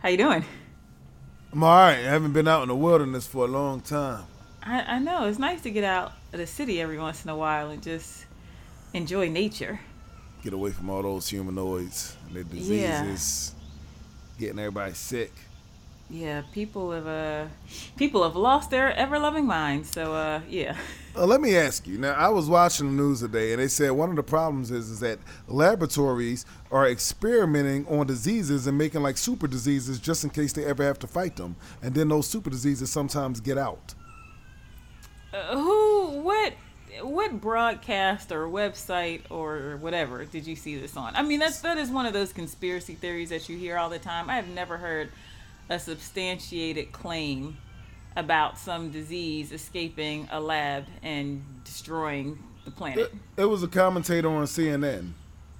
How you doing? I'm all right. I haven't been out in the wilderness for a long time. I, I know it's nice to get out of the city every once in a while and just enjoy nature. Get away from all those humanoids and their diseases, getting everybody sick. Yeah, people have uh, people have lost their ever loving minds. So uh, yeah. Uh, let me ask you. Now, I was watching the news today, and they said one of the problems is, is that laboratories are experimenting on diseases and making like super diseases just in case they ever have to fight them, and then those super diseases sometimes get out. Uh, who? What? What broadcast or website or whatever did you see this on? I mean, that's that is one of those conspiracy theories that you hear all the time. I have never heard a substantiated claim about some disease escaping a lab and destroying the planet. It, it was a commentator on CNN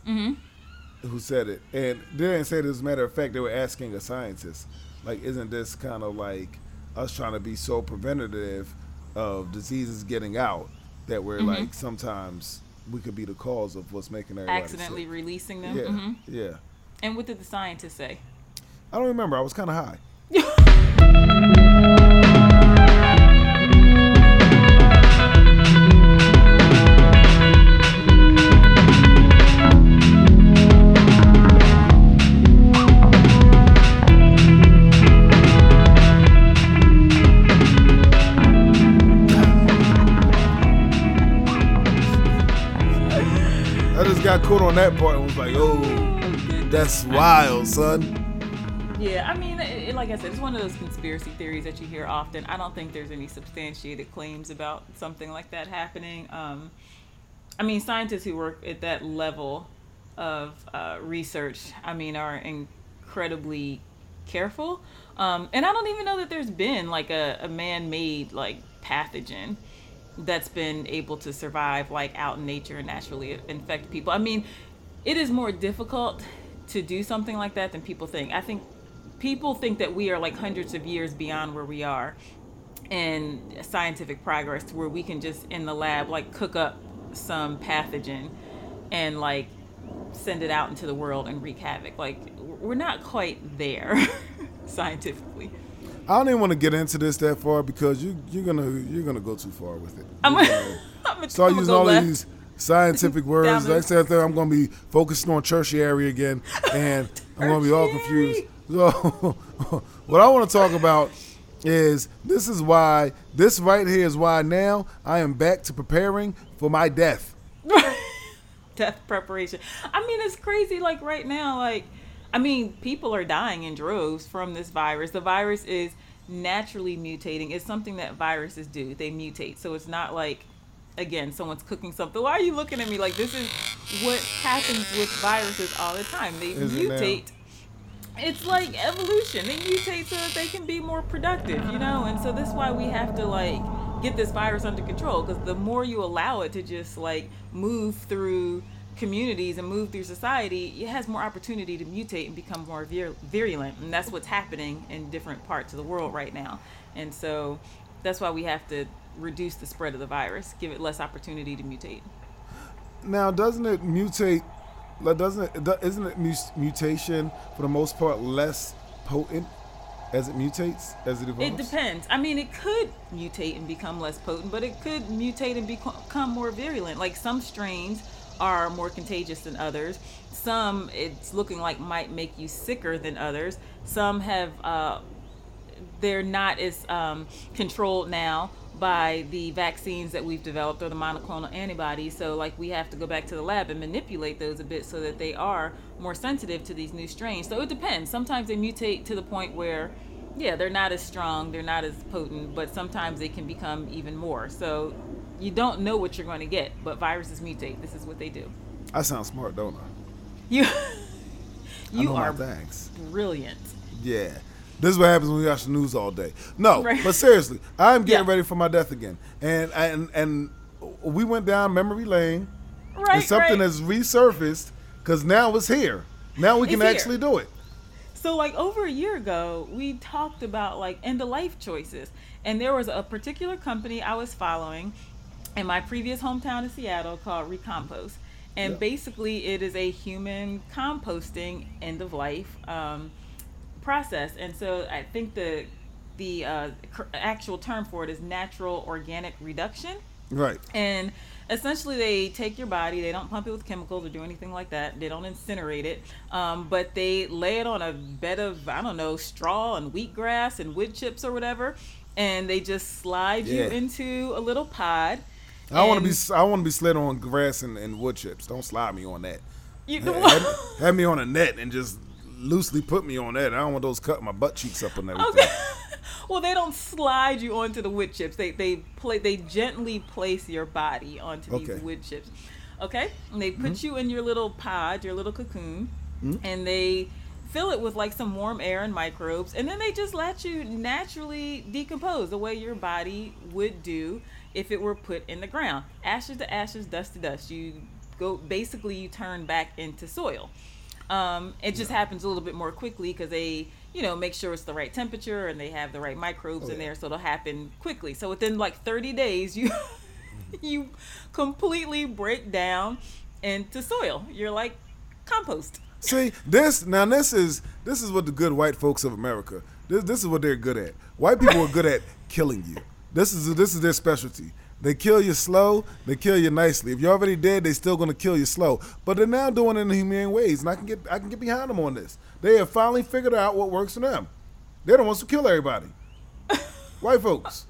Mm-hmm. who said it, and they didn't say it as a matter of fact. They were asking a scientist, like, isn't this kind of like us trying to be so preventative of diseases getting out that we're Mhm. like sometimes we could be the cause of what's making everybody Accidentally sick. releasing them. Yeah, hmm yeah. And what did the scientist say? I don't remember. I was kind of high. I just got caught on that part and was like, oh, that's wild, son. Yeah, I mean, it, like I said, it's one of those conspiracy theories that you hear often. I don't think there's any substantiated claims about something like that happening. Um, I mean, scientists who work at that level of uh, research, I mean, are incredibly careful. Um, and I don't even know that there's been like a, a man-made like pathogen that's been able to survive like out in nature and naturally infect people. I mean, it is more difficult to do something like that than people think. I think people think that we are like hundreds of years beyond where we are in scientific progress to where we can just in the lab like cook up some pathogen and like send it out into the world and wreak havoc. Like we're not quite there scientifically. I don't even want to get into this that far because you you're gonna you're gonna go too far with it. I'm gonna, I'm start I'm using all left. these scientific words. Next thing I'm gonna be focusing on tertiary again, and I'm gonna be all confused. So what I want to talk about is this is why this right here is why now I am back to preparing for my death. death preparation. I mean, it's crazy. Like right now, like I mean, people are dying in droves from this virus. The virus is naturally mutating. It's something that viruses do. They mutate. So it's not like again, someone's cooking something. Why are you looking at me like this is what happens with viruses all the time. They Is mutate. It's like evolution. They mutate so that they can be more productive, you know? And so that's why we have to like get this virus under control because the more you allow it to just like move through communities and move through society, it has more opportunity to mutate and become more vir- virulent. And that's what's happening in different parts of the world right now. And so that's why we have to reduce the spread of the virus, give it less opportunity to mutate. Now, doesn't it mutate? Like, doesn't it? Isn't it mutation for the most part less potent as it mutates as it evolves? It depends. I mean, it could mutate and become less potent, but it could mutate and become more virulent. Like some strains are more contagious than others. Some it's looking like might make you sicker than others. Some have uh, they're not as um, controlled now by the vaccines that we've developed or the monoclonal antibodies. So, like, we have to go back to the lab and manipulate those a bit so that they are more sensitive to these new strains. So, it depends. Sometimes they mutate to the point where, yeah, they're not as strong, they're not as potent, but sometimes they can become even more. So, you don't know what you're going to get, but viruses mutate. This is what they do. I sound smart, don't I? You, you are things. brilliant. Yeah. This is what happens when we watch the news all day. No, Right. but seriously, I'm getting Yeah. ready for my death again. And and and we went down memory lane. Right, and something right. has resurfaced because now it's here. Now we can actually do it. So like over a year ago, we talked about like end of life choices, and there was a particular company I was following in my previous hometown of Seattle called Recompose, and Yeah. basically it is a human composting end of life um, process. And so I think the the uh, actual term for it is natural organic reduction. Right. And essentially, they take your body. They don't pump it with chemicals or do anything like that. They don't incinerate it, um, but they lay it on a bed of I don't know straw and wheatgrass and wood chips or whatever, and they just slide you into a little pod. I want to be I want to be slid on grass and, and wood chips. Don't slide me on that. You, have, have me on a net and just loosely put me on that. I don't want those cutting my butt cheeks up and everything. Okay. well, they don't slide you onto the wood chips. They they play they gently place your body onto these wood chips. Okay, and they put you in your little pod, your little cocoon, Mm-hmm. and they fill it with like some warm air and microbes, and then they just let you naturally decompose the way your body would do if it were put in the ground. Ashes to ashes, dust to dust. You go basically you turn back into soil. Um, it just happens a little bit more quickly because they, you know, make sure it's the right temperature and they have the right microbes Oh, in yeah. there, so it'll happen quickly. So within like 30 days, you you completely break down into soil. You're like compost. See this now. This is this is what the good white folks of America. This this is what they're good at. White people are good at killing you. This is this is their specialty. They kill you slow. They kill you nicely. If you're already dead, they still gonna kill you slow. But they're now doing it in humane ways, and I can get I can get behind them on this. They have finally figured out what works for them. They're the ones who kill everybody. White folks,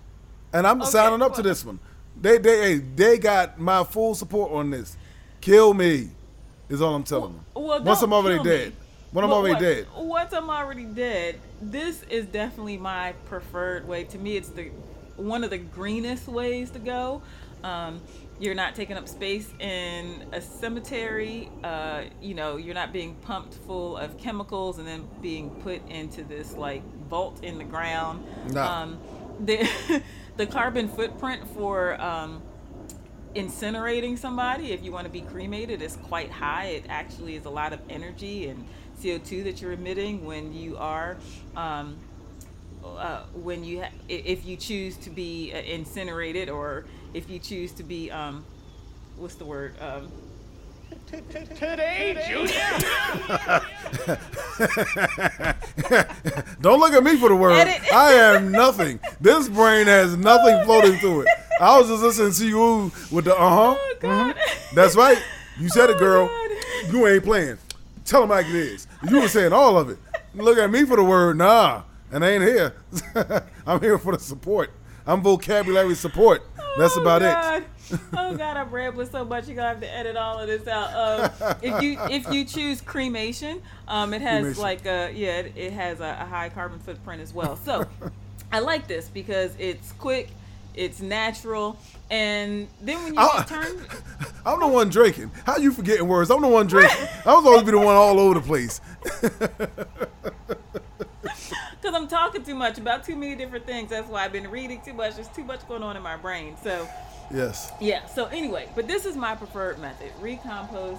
and I'm Okay, signing up to this one. They they hey, they got my full support on this. Kill me, is all I'm telling them. Well, Once I'm already me. dead. When I'm already what- dead. Once I'm already dead, this is definitely my preferred way. To me, it's the one of the greenest ways to go. Um, you're not taking up space in a cemetery. Uh, you know, you're not being pumped full of chemicals and then being put into this like vault in the ground. No. Um, the the carbon footprint for um, incinerating somebody if you want to be cremated is quite high it actually is a lot of energy and co2 that you're emitting when you are um, uh, when you ha- if you choose to be uh, incinerated or if you choose to be um, what's the word um, Today, Junior. Don't look at me for the word. Edit. I am nothing. This brain has nothing floating through it. I was just listening to you with the uh huh. oh god That's right. You said it, Oh, girl. God. You ain't playing. Tell them like it is. You were saying all of it. Look at me for the word nah, and I ain't here. I'm here for the support. I'm vocabulary support. That's Oh, about it. Oh God, I'm rambling so much. You're gonna have to edit all of this out. Um, if you if you choose cremation, um, it has Cremation. like a yeah, it, it has a, a high carbon footprint as well. So I like this because it's quick, it's natural, and then when you I- turned, I'm the one drinking. How you forgetting words? I'm the one drinking. I was always be the one all over the place. Because I'm talking too much about too many different things. That's why I've been reading too much. There's too much going on in my brain. So. Yes. Yeah, so anyway, but this is my preferred method. Recompose,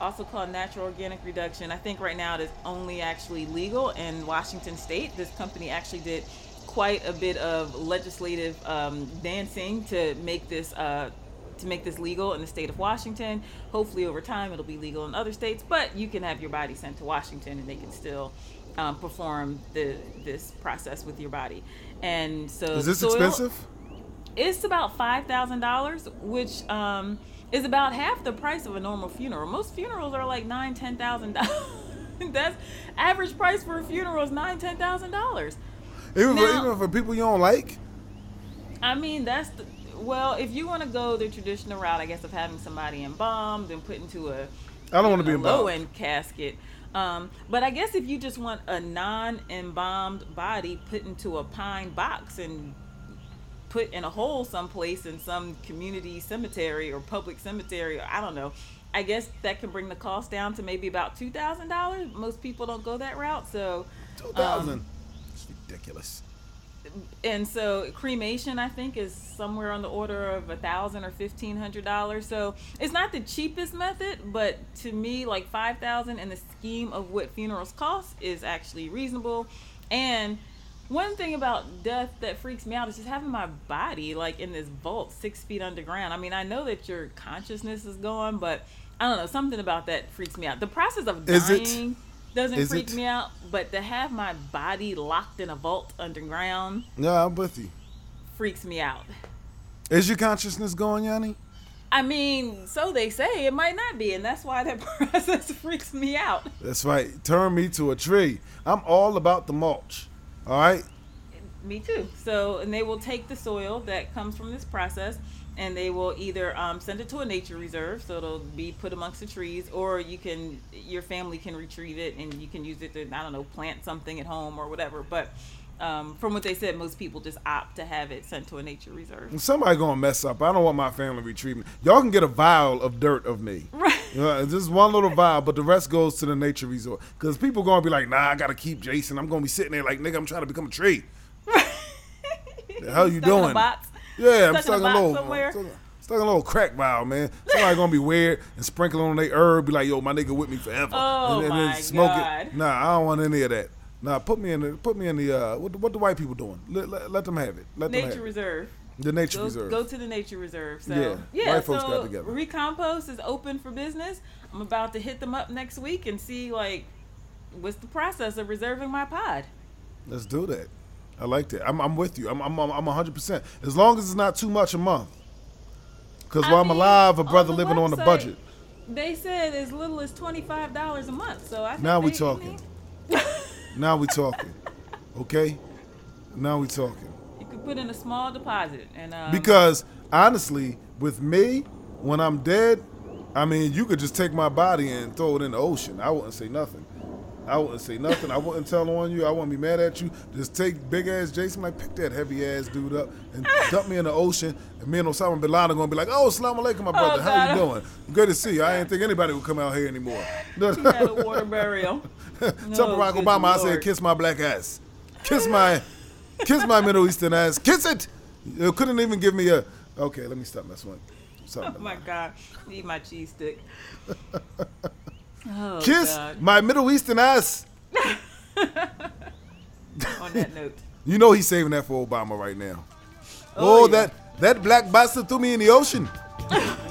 also called natural organic reduction. I think right now it is only actually legal in Washington state. This company actually did quite a bit of legislative um, dancing to make this uh, to make this legal in the state of Washington. Hopefully over time it'll be legal in other states, but you can have your body sent to Washington and they can still um, perform the this process with your body. And so Is this soil- expensive? it's about five thousand dollars, which um, is about half the price of a normal funeral. Most funerals are like nine, ten thousand dollars. That's average price for a funeral is nine, ten thousand dollars. Even for, even for people you don't like. I mean, that's the well. If you want to go the traditional route, I guess of having somebody embalmed and put into a I don't want to be a low end casket. Um, but I guess if you just want a non embalmed body put into a pine box and put in a hole someplace in some community cemetery or public cemetery, or I don't know. I guess that can bring the cost down to maybe about two thousand dollars. Most people don't go that route, so Two thousand. it's ridiculous. And so cremation I think is somewhere on the order of a thousand or fifteen hundred dollars. So it's not the cheapest method, but to me, like five thousand in the scheme of what funerals cost is actually reasonable. And one thing about death that freaks me out is just having my body like in this vault six feet underground. I mean, I know that your consciousness is gone, but I don't know something about that freaks me out. The process of dying. Doesn't Is freak it? me out, but to have my body locked in a vault underground No, I'm with you. freaks me out. Is your consciousness going, Yanni? I mean, so they say it might not be, and that's why that process freaks me out. That's right. Turn me to a tree. I'm all about the mulch. All right. Me too. So, and they will take the soil that comes from this process, and they will either um, send it to a nature reserve, so it'll be put amongst the trees, or you can, your family can retrieve it and you can use it to, I don't know, plant something at home or whatever. But um, from what they said, most people just opt to have it sent to a nature reserve. Somebody gonna mess up. I don't want my family retrieving. Y'all can get a vial of dirt of me. Right. You know, just one little vial, but the rest goes to the nature resort. Because people gonna be like, nah, I gotta keep Jason. I'm gonna be sitting there like, nigga, I'm trying to become a tree. The hell you Stuck doing? Yeah, I'm Stuck in a stuck in a box little, somewhere? stuck, stuck in a little crack vial, man. Somebody gonna be weird and sprinkle on their herb, be like, yo, my nigga with me forever. Oh, and, my God. it. Nah, I don't want any of that. Nah, put me in the put me in the uh what the, what the white people doing? Let, let, let them have it. Let them have Nature it. reserve. The nature Go, reserve. go to the nature reserve. So Yeah, yeah, white folks so got together. Recompose is open for business. I'm about to hit them up next week and see like what's the process of reserving my pod. Let's do that. I like that. I'm, I'm with you. I'm I'm I'm 100. percent As long as it's not too much a month. Because while I'm alive, a brother the living on a budget. They said as little as twenty five dollars a month. So I Now we they- talking. Now we talking. Okay. Now we talking. You could put in a small deposit and um, Because honestly, with me, when I'm dead, I mean, you could just take my body and throw it in the ocean. I wouldn't say nothing. I wouldn't say nothing. I wouldn't tell on you. I wouldn't be mad at you. Just take big ass Jason, like pick that heavy ass dude up and dump me in the ocean. And me and Osama bin Laden are gonna be like, "Oh, salam alaikum, my oh, brother. How you doing? Good to see you. I didn't think anybody would come out here anymore." had a water burial. Tell Oh, Barack good Obama I said, "Kiss my black ass, kiss my, kiss my Middle Eastern ass, kiss it." You couldn't even give me a. Okay, let me stop messing with. Oh my gosh, need my cheese stick. Oh, Kiss God. my Middle Eastern ass. On that note, You know he's saving that for Obama right now. Oh, Oh, yeah. that that black bastard threw me in the ocean.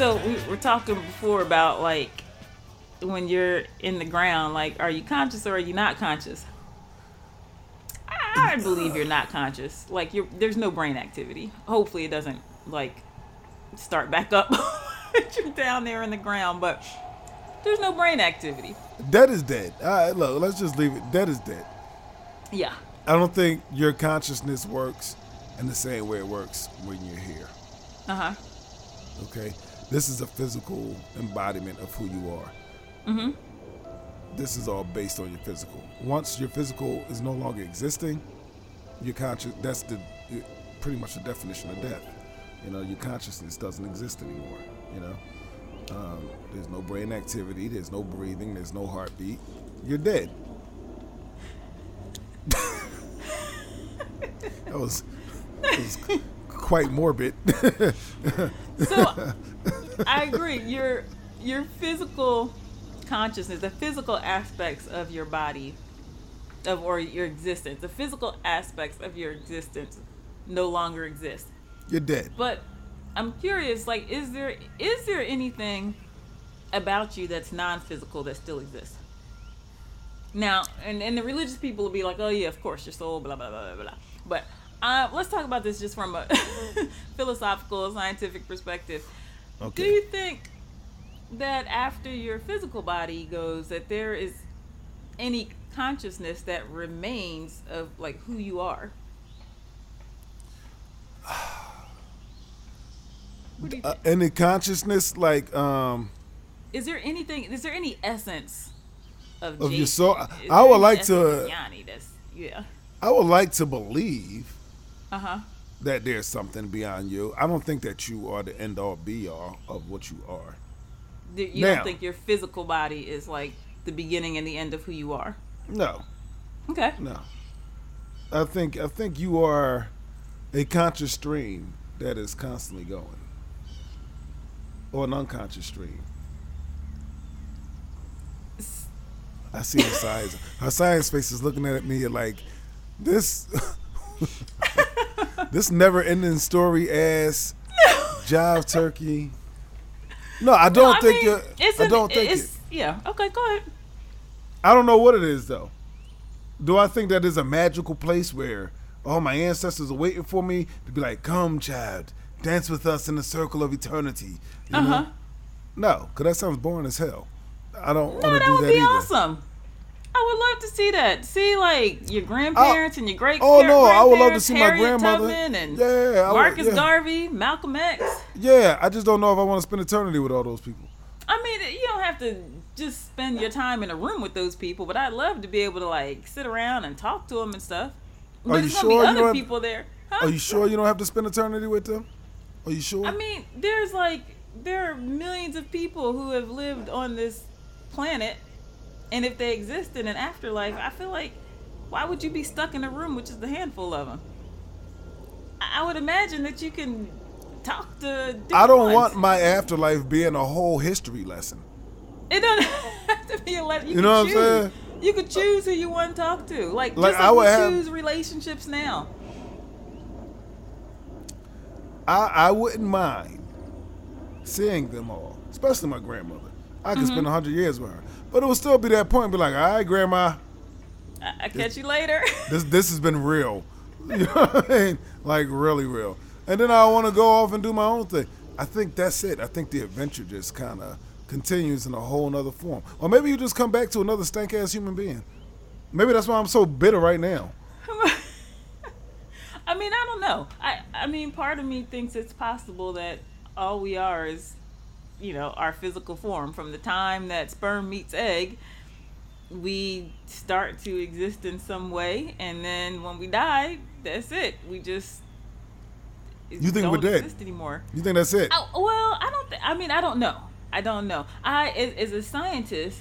so we were talking before about like when you're in the ground, like are you conscious or are you not conscious? I I believe you're not conscious. Like you're there's no brain activity. Hopefully it doesn't like start back up you're down there in the ground, but there's no brain activity. Dead is dead. All right, look, let's just leave it. Dead is dead. Yeah. I don't think your consciousness works in the same way it works when you're here. Uh huh. Okay, this is a physical embodiment of who you are. Mm-hmm. This is all based on your physical. Once your physical is no longer existing, your conscious that's the pretty much the definition of death. You know, your consciousness doesn't exist anymore. You know, um, there's no brain activity, there's no breathing, there's no heartbeat. You're dead. that was, that was quite morbid. So I agree. Your your physical consciousness, the physical aspects of your body, of or your existence, the physical aspects of your existence no longer exist. You're dead. But I'm curious, like, is there is there anything about you that's non-physical that still exists? Now, and, and the religious people will be like, oh yeah, of course, your soul, blah blah blah blah blah. But uh, let's talk about this just from a philosophical, scientific perspective. Do you think that after your physical body goes, that there is any consciousness that remains of like who you are? What do you Uh, any consciousness, like, um, is there anything? Is there any essence of, Of your soul? I- Is I would like to- of Yanni that's yeah. I would like to believe Uh huh. That there's something beyond you. I don't think that you are the end all be all of what you are. You Now- don't think your physical body is like the beginning and the end of who you are? No, Okay. no. I think I think you are a conscious stream that is constantly going. or an unconscious stream? I see her science. Her science face is looking at me like this. this never-ending story ass jive turkey. No, I don't I think mean, it's I don't think it's, it. Yeah. Okay, go ahead. I don't know what it is though. Do I think that is a magical place where all my ancestors are waiting for me to be like, "Come, child, dance with us in the circle of eternity"? You Uh huh. know? No, because that sounds boring as hell. I don't want No, to that do would that be either. awesome. I would love to see that. See, like your oh, grandparents and your great. Grandparents. Oh no, I would love to see my Harriet grandmother. Tubman and yeah, I would- Marcus yeah. Garvey, Malcolm X. Yeah, I just don't know if I want to spend eternity with all those people. I mean, you don't have to just spend your time in a room with those people, but I'd love to be able to like sit around and talk to them and stuff. But Are you there's sure gonna you other have- people there. Huh? Are you sure you don't have to spend eternity with them? Are you sure? I mean, there's like there are millions of people who have lived on this planet, and if they exist in an afterlife, I feel like why would you be stuck in a room with just a handful of them? I I would imagine that you can talk to. Different I don't ones. want my afterlife being a whole history lesson. It doesn't have to be a lesson. You, You can know what I'm saying? You could choose who you want to talk to, like, Like, just I like would we have- choose relationships now. I, I wouldn't mind seeing them all, especially my grandmother. I could Mm-hmm. spend a hundred years with her, but it would still be that point. Be like, all right, grandma, I, I catch you later. this this has been real. You know what I mean? Like really real. And then I want to go off and do my own thing. I think that's it. I think the adventure just kind of continues in a whole nother form. Or maybe you just come back to another stank ass human being. Maybe that's why I'm so bitter right now. I mean, I don't know. I I mean, part of me thinks it's possible that all we are is, you know, our physical form. From the time that sperm meets egg, we start to exist in some way, and then when we die, that's it. We just You think we're dead? anymore. You think that's it? I, well, I don't. Th- I mean, I don't know. I don't know. I, as, as a scientist,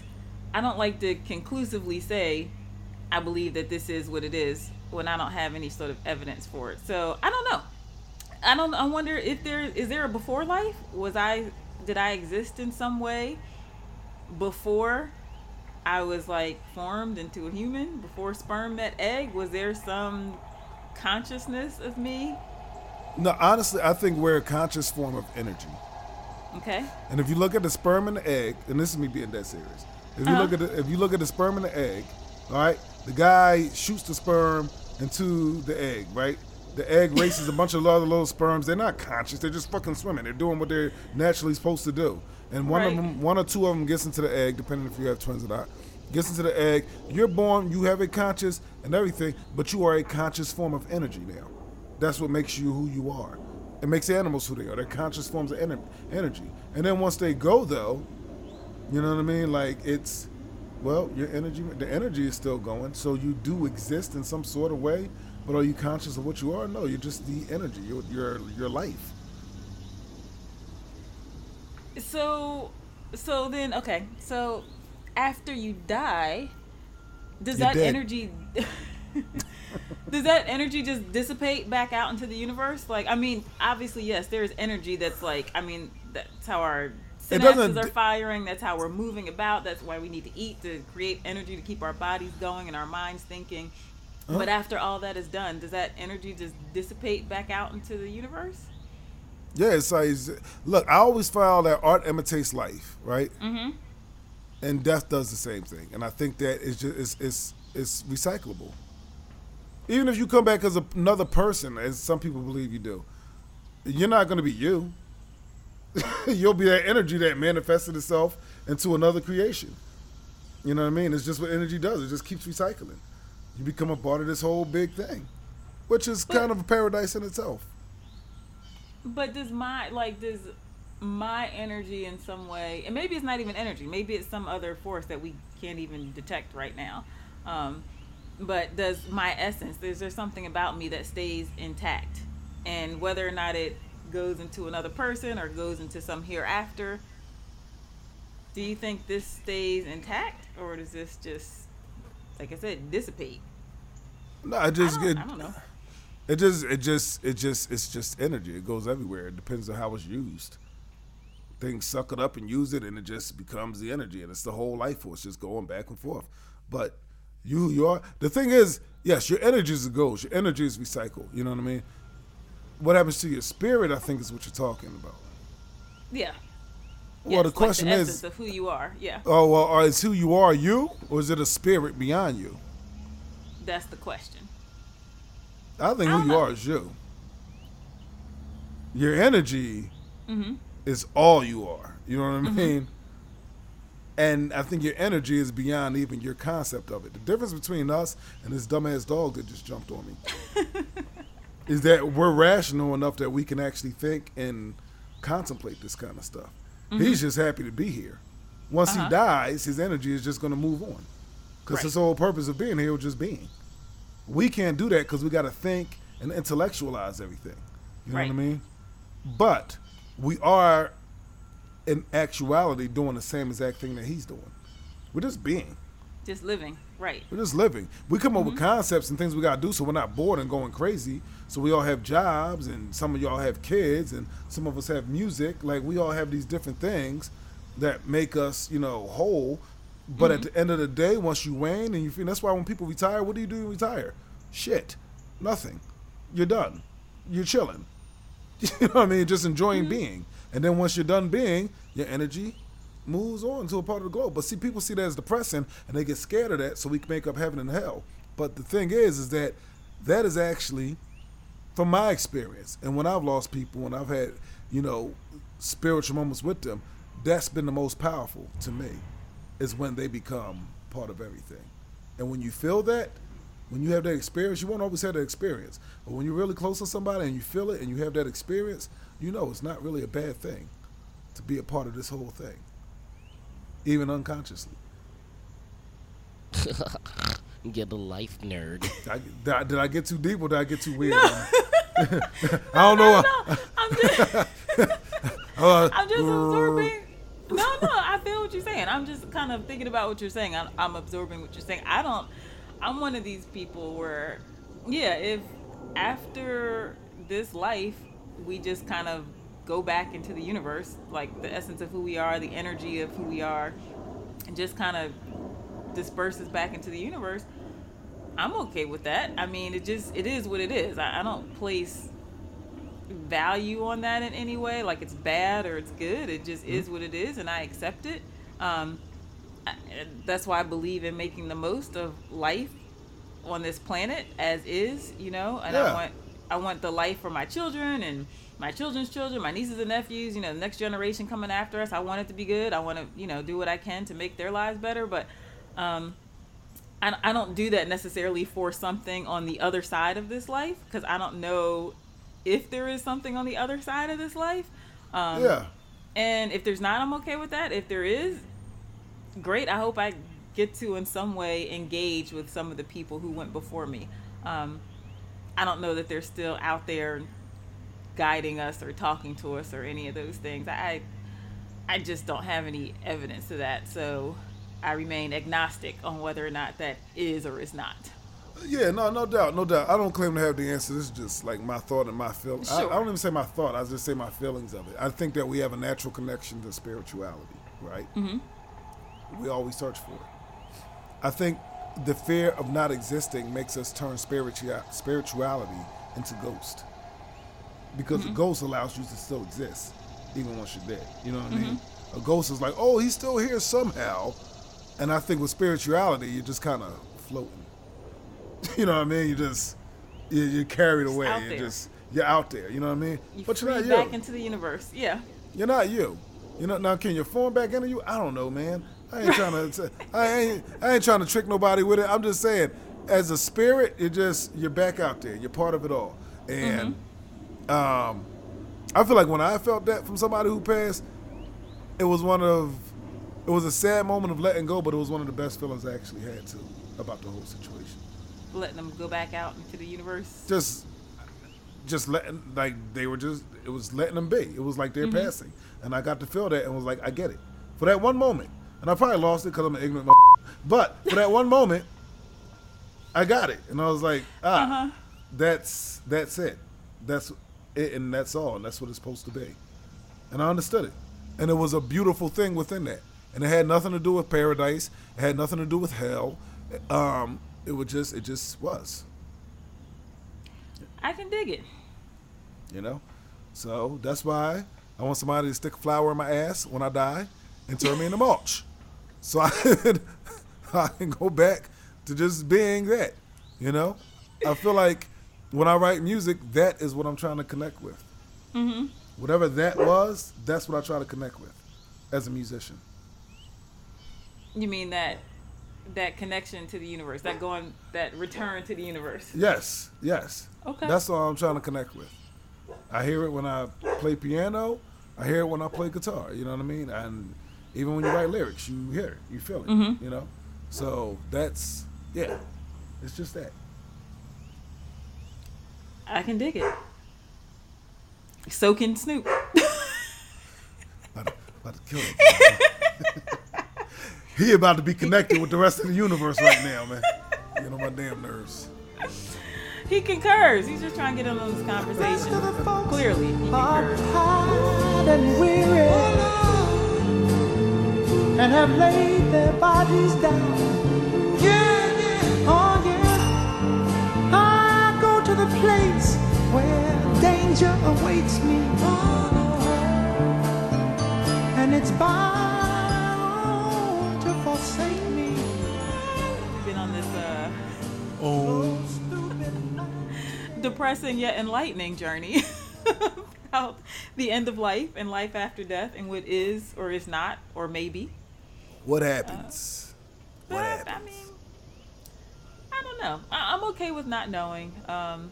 I don't like to conclusively say I believe that this is what it is when I don't have any sort of evidence for it. So I don't know. I don't. I wonder if there is there a before life. Was I? Did I exist in some way before I was like formed into a human? Before sperm met egg? Was there some consciousness of me? No, honestly, I think we're a conscious form of energy. Okay. And if you look at the sperm and the egg, and this is me being that serious. If you Uh-huh. look at the, if you look at the sperm and the egg, all right, the guy shoots the sperm into the egg, right? The egg races a bunch of other little sperms. They're not conscious. They're just fucking swimming. They're doing what they're naturally supposed to do. And one of them, one or two of them, gets into the egg, depending if you have twins or not. Gets into the egg. You're born. You have a conscious and everything, but you are a conscious form of energy now. That's what makes you who you are. It makes animals who they are. They're conscious forms of ener- energy. And then once they go, though, you know what I mean? Like it's, well, your energy, the energy is still going. So you do exist in some sort of way. But are you conscious of what you are? No, you're just the energy. Your your your life. So, so then, okay. So, after you die, does You're that dead. energy? does that energy just dissipate back out into the universe? Like, I mean, obviously, yes, there is energy that's like, I mean, that's how our synapses are firing. That's how we're moving about. That's why we need to eat to create energy to keep our bodies going and our minds thinking. But after all that is done, does that energy just dissipate back out into the universe? Yeah, it's like it's- look. I always found that art imitates life, right? Mm-hmm. And death does the same thing. And I think that it's just it's it's, it's recyclable. Even if you come back as a, another person, as some people believe you do, you're not going to be you. You'll be that energy that manifested itself into another creation. You know what I mean? It's just what energy does. It just keeps recycling. You become a part of this whole big thing, which is kind of a paradise in itself. But does my like does my energy in some way, and maybe it's not even energy, maybe it's some other force that we can't even detect right now. Um, but does my essence? Is there something about me that stays intact, and whether or not it goes into another person or goes into some hereafter? Do you think this stays intact, or does this just, like I said, dissipate? No, I just I get I don't know. It just, it just, it just, it's just energy. It goes everywhere. It depends on how it's used. things suck it up and use it, and it just becomes the energy, and it's the whole life force just going back and forth. But you, you are. The thing is, yes, your energy is a ghost. Your energy is recycled. You know what I mean? What happens to your spirit? I think is what you're talking about. Yeah. Well, Yes, the like question the is, of who you are. Yeah, oh well, is who you are you, or is it a spirit beyond you? That's the question. I think I who you know. are is you. Your energy Mm-hmm. is all you are. You know what I mean? And I think your energy is beyond even your concept of it. The difference between us and this dumbass dog that just jumped on me is that we're rational enough that we can actually think and contemplate this kind of stuff. He's just happy to be here. Once Mm-hmm. Uh-huh. he dies, his energy is just going to move on. Because Right. his whole purpose of being here was just being. We can't do that because we got to think and intellectualize everything. You know Right. what I mean? But we are, in actuality, doing the same exact thing that he's doing. We're just being. Just living, right? We're just living. We come up Mm-hmm. with concepts and things we gotta do so we're not bored and going crazy. So we all have jobs and some of y'all have kids and some of us have music. Like we all have these different things that make us, you know, whole. But Mm-hmm. at the end of the day, once you wane and you feel that's why when people retire, what do you do when you retire? Shit. Nothing. You're done. You're chilling. You know what I mean? Just enjoying Mm-hmm. being. And then once you're done being, your energy moves on to a part of the globe. But see, people see that as depressing and they get scared of that, so we can make up heaven and hell. But the thing is, is that that is actually, from my experience, and when I've lost people, when I've had, you know, spiritual moments with them, that's been the most powerful to me, is when they become part of everything. And when you feel that, when you have that experience, you won't always have that experience. But when you're really close to somebody and you feel it and you have that experience, you know it's not really a bad thing to be a part of this whole thing, even unconsciously. Get a life nerd. Did I, did I, did I get too deep or did I get too weird? No. I don't know. No, I'm just, Uh, I'm just absorbing. No, no, I feel what you're saying. I'm just kind of thinking about what you're saying. I'm, I'm absorbing what you're saying. I don't. I'm one of these people where, yeah, if after this life we just kind of go back into the universe, like the essence of who we are, the energy of who we are, and just kind of disperses back into the universe. I'm okay with that. I mean, it just it is what it is. I, I don't place value on that in any way, like it's bad or it's good. It just is what it is, and I accept it. Um, I- that's why I believe in making the most of life on this planet as is, you know. And Yeah. I want I want the life for my children and my children's children, my nieces and nephews, you know, the next generation coming after us. I want it to be good. I want to, you know, do what I can to make their lives better. But um, I, I don't do that necessarily for something on the other side of this life because I don't know if there is something on the other side of this life. Um, yeah. And if there's not, I'm okay with that. If there is, great. I hope I get to in some way engage with some of the people who went before me. Um, I don't know that they're still out there guiding us or talking to us or any of those things. I I just don't have any evidence to that. So I remain agnostic on whether or not that is or is not. Yeah, no, no doubt, no doubt. I don't claim to have the answer. This is just like my thought and my feel. I, I don't even say my thought. I just say my feelings of it. I think that we have a natural connection to spirituality, right? Mm-hmm. We always search for it. I think the fear of not existing makes us turn spiritua- spirituality into ghost, because Mm-hmm. a ghost allows you to still exist even once you're dead. You know what I mean? Mm-hmm. A ghost is like, oh, he's still here somehow, and I think with spirituality, you're just kind of floating. You know what I mean? You just you you're carried away. You're just you're out there. You know what I mean? You but you're not you. back into the universe. Yeah. you're not you. You know now? Can you form back into you? I don't know, man. I ain't trying to. I ain't. I ain't trying to trick nobody with it. I'm just saying, as a spirit, you're just you're back out there. You're part of it all. And um, I feel like when I felt that from somebody who passed, it was one of it was a sad moment of letting go, but it was one of the best feelings I actually had too about the whole situation. Letting them go back out into the universe. just just letting like they were just it was letting them be it was like they're Mm-hmm. passing and i got to feel that and was like i get it for that one moment and i probably lost it because i'm an ignorant but for that one moment i got it and i was like ah Uh-huh. that's that's it that's it and that's all and that's what it's supposed to be and i understood it and it was a beautiful thing within that. And it had nothing to do with paradise. It had nothing to do with hell. Um, it was just, it just was. I can dig it. You know, so that's why I want somebody to stick a flower in my ass when I die and turn me into mulch, so I can, I can go back to just being that. You know, I feel like when I write music, that is what I'm trying to connect with. Mm-hmm. Whatever that was, that's what I try to connect with as a musician. You mean that that connection to the universe, that going, that return to the universe? Yes, yes. Okay. That's all I'm trying to connect with. I hear it when I play piano. I hear it when I play guitar. You know what I mean? And even when you write lyrics, you hear it, you feel it. Mhm. You know. So that's yeah. It's just that. I can dig it. So can Snoop. About to, about to kill him. he about to be connected with the rest of the universe right now, man. Get on my damn nerves. he concurs. He's just trying to get in on this conversation. Clearly, he concurs. and weary and have laid their bodies down. Yeah, yeah, oh yeah. I go to the place where danger awaits me, oh, and it's bound Oh, depressing yet enlightening journey about the end of life and life after death and what is or is not or maybe. what happens? But What I, I happens? mean, I don't know. I, I'm okay with not knowing. Um,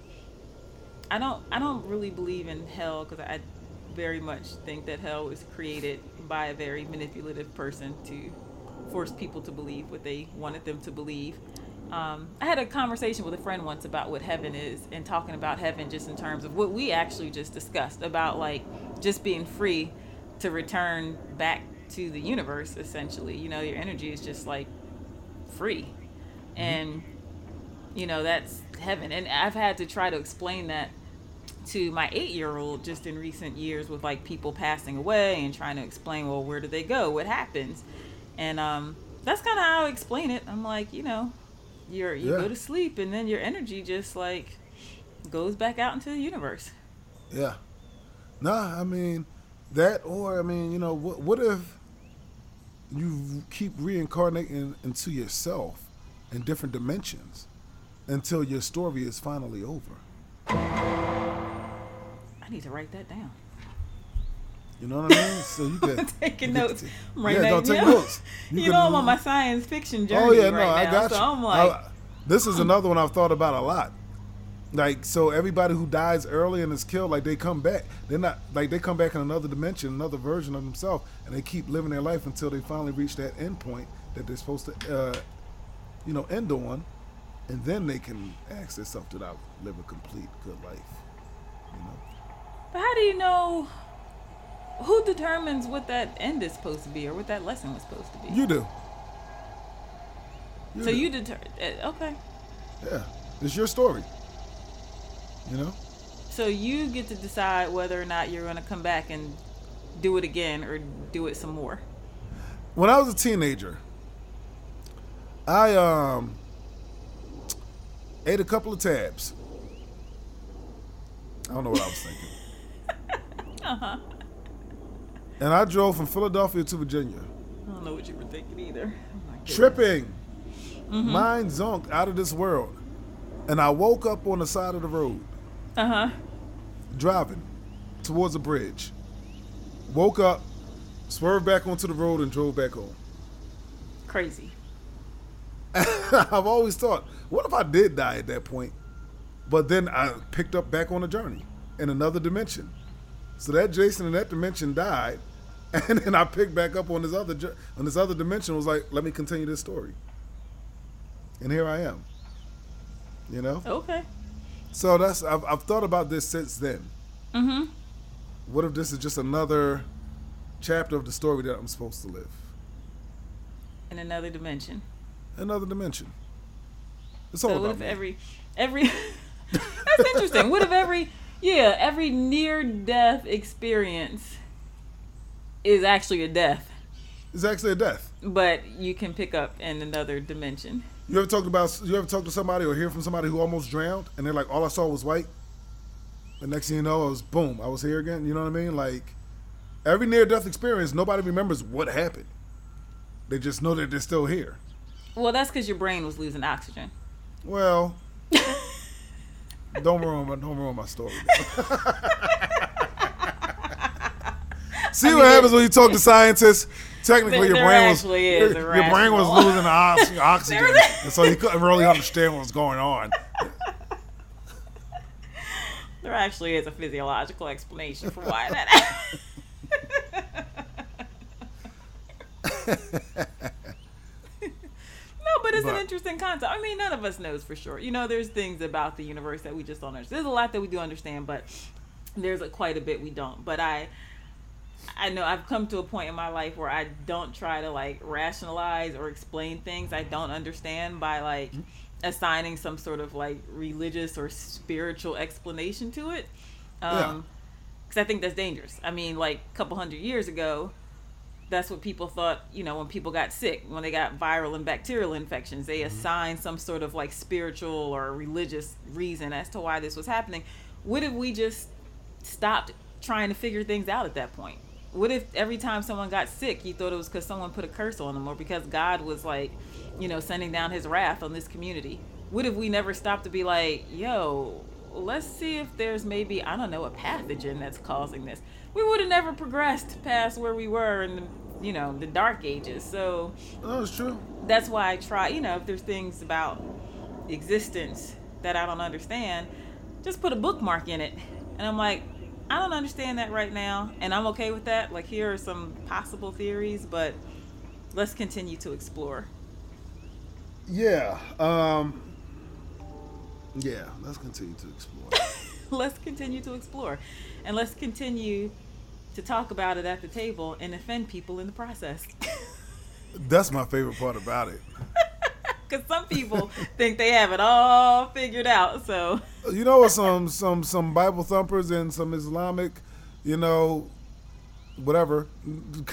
I don't. I don't really believe in hell because I very much think that hell was created by a very manipulative person to force people to believe what they wanted them to believe. Um, I had a conversation with a friend once about what heaven is and talking about heaven just in terms of what we actually just discussed about like just being free to return back to the universe essentially. You know, your energy is just like free. And you know, that's heaven. And I've had to try to explain that to my 8-year-old just in recent years with like people passing away and trying to explain, well, where do they go? What happens? And um that's kind of how I explain it. I'm like, you know, you're you Yeah. go to sleep and then your energy just like goes back out into the universe. Yeah. Nah, I mean that, or I mean, you know, what what if you keep reincarnating into yourself in different dimensions until your story is finally over? I need to write that down. You know what I mean? So you can Taking you notes. can- I'm writing yeah, don't take notes. You, can- know I'm on my science fiction journey Oh yeah, no, right I now, got so. I'm like, I- this is another one I've thought about a lot. Like so, everybody who dies early and is killed, like they come back. They're not like they come back in another dimension, another version of themselves, and they keep living their life until they finally reach that end point that they're supposed to, uh, you know, end on, and then they can ask themselves, "Did I live a complete good life?" You know. But how do you know who determines what that end is supposed to be or what that lesson was supposed to be? You do. so do. you deter. uh, Okay. Yeah, it's your story. You know. So you get to decide whether or not you're going to come back and do it again or do it some more. when I was a teenager, I um ate a couple of tabs. I don't know what I was thinking. Uh-huh. And I drove from Philadelphia to Virginia, I don't know what you were thinking either. Oh tripping, mind zonked out of this world. And I woke up on the side of the road, Uh-huh. driving towards a bridge. Woke up, swerved back onto the road, and drove back home. Crazy. I've always thought, what if I did die at that point? But then I picked up back on a journey in another dimension. So that Jason in that dimension died, and then I picked back up on this other on this other dimension. Was like, let me continue this story. And here I am. You know. Okay. So that's I've, I've thought about this since then. Mm-hmm. What if this is just another chapter of the story that I'm supposed to live? In another dimension. Another dimension. It's all So what if me. every every That's interesting. What if every yeah, every near death experience is actually a death, It's actually a death. but you can pick up in another dimension. You ever talked about? You ever talk to somebody or hear from somebody who almost drowned, and they're like, "All I saw was white." The next thing you know, it was boom. I was here again. You know what I mean? Like every near-death experience, nobody remembers what happened. They just know that they're still here. Well, that's because your brain was losing oxygen. Well, don't ruin my don't ruin my story. See what happens when you talk to scientists. Technically, your brain was actually is a your, your brain was losing ox- oxygen, and so you couldn't really understand what was going on. There actually is a physiological explanation for why that but it's an interesting concept. I mean, none of us knows for sure. You know, there's things about the universe that we just don't understand. There's a lot that we do understand, but there's a, quite a bit we don't. But I, I know I've come to a point in my life where I don't try to like rationalize or explain things I don't understand by like assigning some sort of like religious or spiritual explanation to it. Yeah. Um, because I think that's dangerous. I mean, like a couple hundred years ago, that's what people thought, you know, when people got sick, when they got viral and bacterial infections, they mm-hmm. assigned some sort of like spiritual or religious reason as to why this was happening. What if we just stopped trying to figure things out at that point? What if every time someone got sick, you thought it was because someone put a curse on them or because God was like, you know, sending down his wrath on this community? What if we never stopped to be like, yo, let's see if there's maybe, I don't know, a pathogen that's causing this? We would have never progressed past where we were in the, you know, the dark ages. So that's true. that's why I try, you know, if there's things about existence that I don't understand, just put a bookmark in it. And I'm like, I don't understand that right now. And I'm okay with that. Like, here are some possible theories, but let's continue to explore. Yeah. Um. Yeah. Let's continue to explore. let's continue to explore. And let's continue to talk about it at the table and offend people in the process. That's my favorite part about it. Because some people think they have it all figured out. So, You know what? Some some some Bible thumpers and some Islamic, you know, whatever,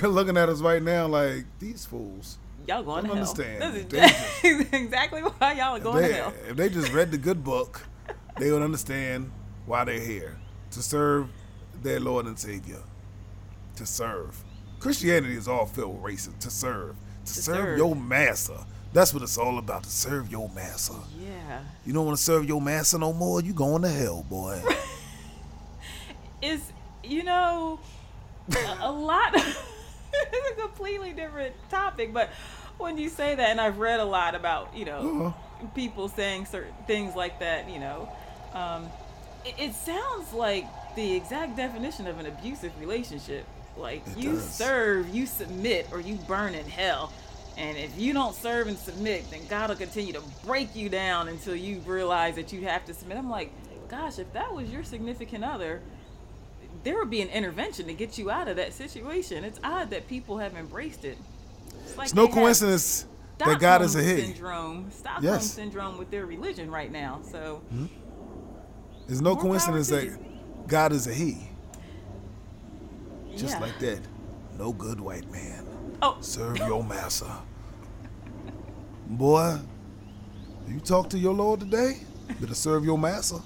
looking at us right now like these fools. Y'all going to hell. understand. Exactly why y'all are going They, to hell. if they just read the good book, they would understand why they're here to serve their Lord and Savior. To serve. Christianity is all filled with racism. To serve. To, serve, serve. your master. That's what it's all about. To serve your master. Yeah. You don't want to serve your master no more. You going to hell, boy. Is, you know, a, a lot. it's a completely different topic, but when you say that, and I've read a lot about, you know, Uh-huh. people saying certain things like that, you know, um, it, it sounds like the exact definition of an abusive relationship. Like It you does. serve, you submit, or you burn in hell. And if you don't serve and submit, then God will continue to break you down until you realize that you have to submit. I'm like, gosh, if that was your significant other, there would be an intervention to get you out of that situation. It's odd that people have embraced it. It's, like It's no coincidence that God is a he. Syndrome, Stockholm Yes. syndrome with their religion right now. So mm-hmm. It's no coincidence that you. God is a he. Just yeah. like that. No good white man. Oh, Serve your master. Boy, you talk to your Lord today, better serve your master.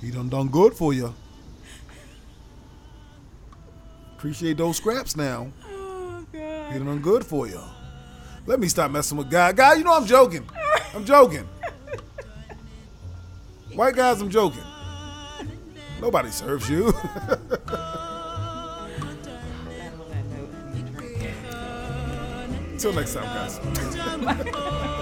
He done done good for you. Appreciate those scraps now. He done good for you. Let me stop messing with God. God, you know I'm joking. I'm joking. White guys, I'm joking. Nobody serves you. And on that note, Until next time, guys.